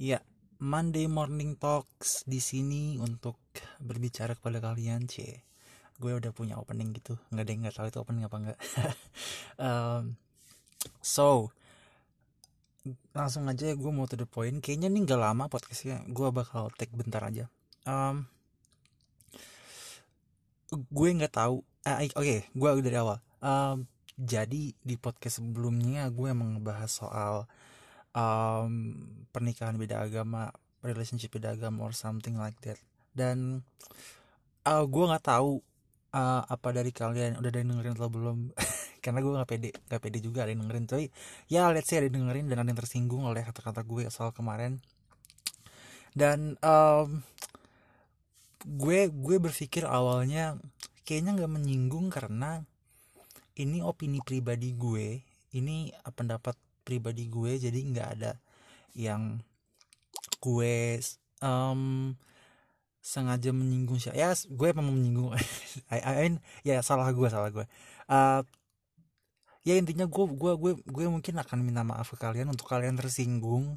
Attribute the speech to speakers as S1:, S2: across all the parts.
S1: Ya, Monday Morning Talks di sini untuk berbicara kepada kalian, c. Gue udah punya opening gitu, nggak ada yang nggak tahu itu opening apa enggak. um, so, langsung aja ya gue mau to the point. Kayaknya nih nggak lama podcastnya, gue bakal take bentar aja. Um, gue nggak tahu. Uh, Oke, okay, gue dari awal. Um, jadi di podcast sebelumnya gue emang ngebahas soal um, pernikahan beda agama relationship beda agama or something like that. Dan uh, gue nggak tahu uh, apa dari kalian udah ada yang dengerin atau belum? Karena gue nggak pede nggak pede juga ada yang dengerin tapi ya let's say ada yang dengerin dan ada yang tersinggung oleh kata-kata gue soal kemarin. Dan um, gue gue berpikir awalnya kayaknya nggak menyinggung karena ini opini pribadi gue ini pendapat pribadi gue jadi nggak ada yang gue um, sengaja menyinggung siapa. Ya gue emang menyinggung. I, I mean ya salah gue salah gue. Uh, ya intinya gue gue gue gue mungkin akan minta maaf ke kalian untuk kalian tersinggung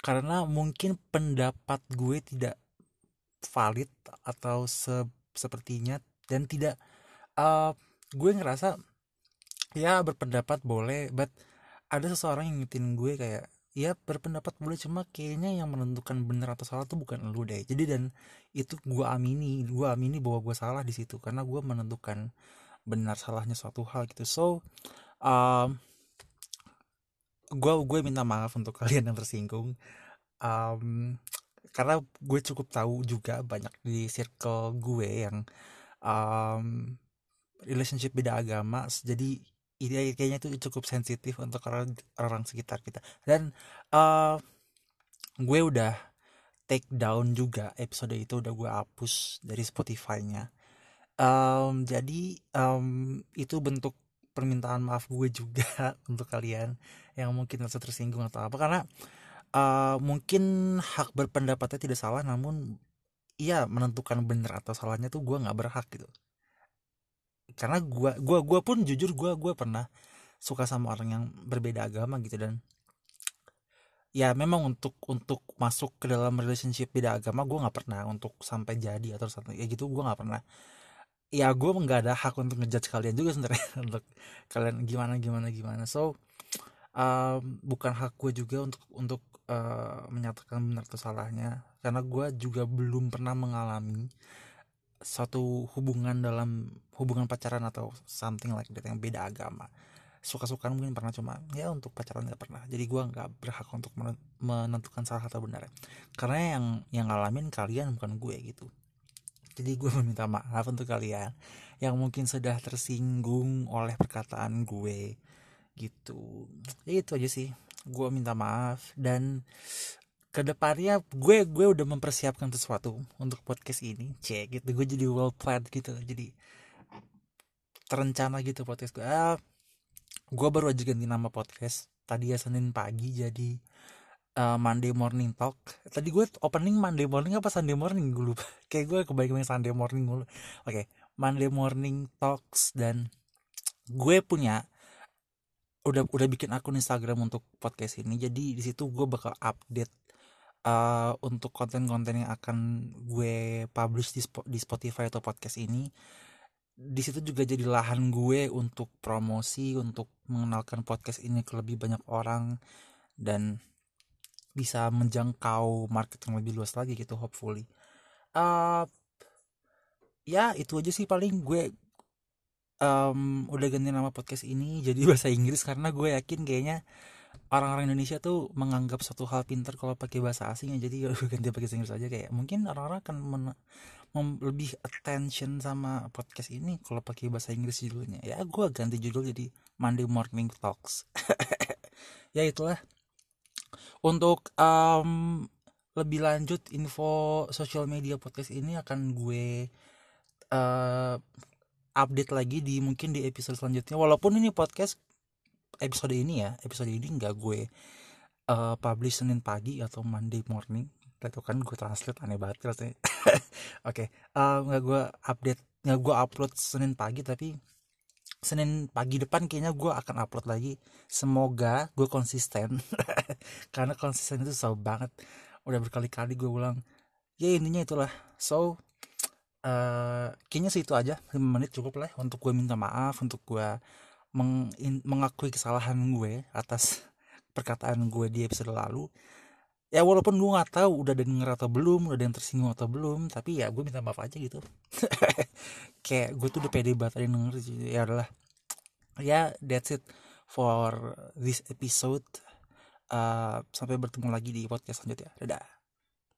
S1: karena mungkin pendapat gue tidak valid atau se sepertinya dan tidak uh, gue ngerasa ya berpendapat boleh but ada seseorang yang ngingetin gue kayak ya berpendapat boleh cuma kayaknya yang menentukan benar atau salah tuh bukan lu deh. Jadi dan itu gue amini gue amini bahwa gue salah di situ karena gue menentukan benar salahnya suatu hal gitu. So um, gue gue minta maaf untuk kalian yang tersinggung. Um, karena gue cukup tahu juga banyak di circle gue yang um, relationship beda agama jadi ide kayaknya itu cukup sensitif untuk orang orang sekitar kita. Dan uh, gue udah take down juga episode itu udah gue hapus dari Spotify-nya. Um, jadi um, itu bentuk permintaan maaf gue juga untuk kalian yang mungkin merasa tersinggung atau apa. Karena uh, mungkin hak berpendapatnya tidak salah namun iya menentukan benar atau salahnya tuh gue nggak berhak gitu karena gue gua gua pun jujur gue gue pernah suka sama orang yang berbeda agama gitu dan ya memang untuk untuk masuk ke dalam relationship beda agama gue nggak pernah untuk sampai jadi atau sampai ya gitu gue nggak pernah. Ya gue nggak ada hak untuk ngejudge kalian juga sebenarnya untuk kalian gimana gimana gimana. So um, bukan hak gue juga untuk untuk uh, menyatakan benar atau salahnya. Karena gue juga belum pernah mengalami satu hubungan dalam hubungan pacaran atau something like that yang beda agama. Suka-suka mungkin pernah cuma ya untuk pacaran nggak pernah. Jadi gue nggak berhak untuk menentukan salah atau benar karena yang yang ngalamin kalian bukan gue gitu. Jadi gue meminta maaf untuk kalian yang mungkin sudah tersinggung oleh perkataan gue gitu. Ya itu aja sih. Gue minta maaf dan ke depannya gue gue udah mempersiapkan sesuatu untuk podcast ini cek gitu. Gue jadi well planned gitu jadi terencana gitu podcast gue. Ah, gue baru aja ganti nama podcast. Tadi ya senin pagi jadi uh, Monday Morning Talk. Tadi gue opening Monday Morning apa Sunday Morning? Gue lupa. Kayak gue kebayang Sunday Morning dulu oke. Monday Morning Talks dan gue punya udah udah bikin akun Instagram untuk podcast ini. Jadi di situ gue bakal update uh, untuk konten-konten yang akan gue publish di, di Spotify atau podcast ini di situ juga jadi lahan gue untuk promosi untuk mengenalkan podcast ini ke lebih banyak orang dan bisa menjangkau market yang lebih luas lagi gitu hopefully. Uh, ya itu aja sih paling gue um, udah ganti nama podcast ini jadi bahasa Inggris karena gue yakin kayaknya orang-orang Indonesia tuh menganggap suatu hal pintar kalau pakai bahasa asing ya. Jadi ganti pakai bahasa Inggris aja. Kayak mungkin orang-orang akan lebih attention sama podcast ini kalau pakai bahasa Inggris judulnya. Ya gue ganti judul jadi Monday Morning Talks. Ya itulah. Untuk um, lebih lanjut info sosial media podcast ini akan gue uh, update lagi di mungkin di episode selanjutnya. Walaupun ini podcast episode ini ya episode ini nggak gue uh, publish Senin pagi atau Monday morning. Itu kan gue translate aneh banget oke okay. uh, nggak gue update nggak gue upload Senin pagi tapi Senin pagi depan kayaknya gue akan upload lagi. Semoga gue konsisten. Karena konsisten itu susah banget. Udah berkali-kali gue ulang. Ya intinya itulah. So uh, kayaknya sih itu aja. 5 menit cukup lah untuk gue minta maaf untuk gue meng mengakui kesalahan gue atas perkataan gue di episode lalu. Ya walaupun gue nggak tahu udah denger atau belum udah ada yang tersinggung atau belum tapi ya gue minta maaf aja gitu. Kayak gue tuh udah pede banget tadi denger ya adalah ya that's it for this episode. Uh, sampai bertemu lagi di podcast selanjutnya. Dadah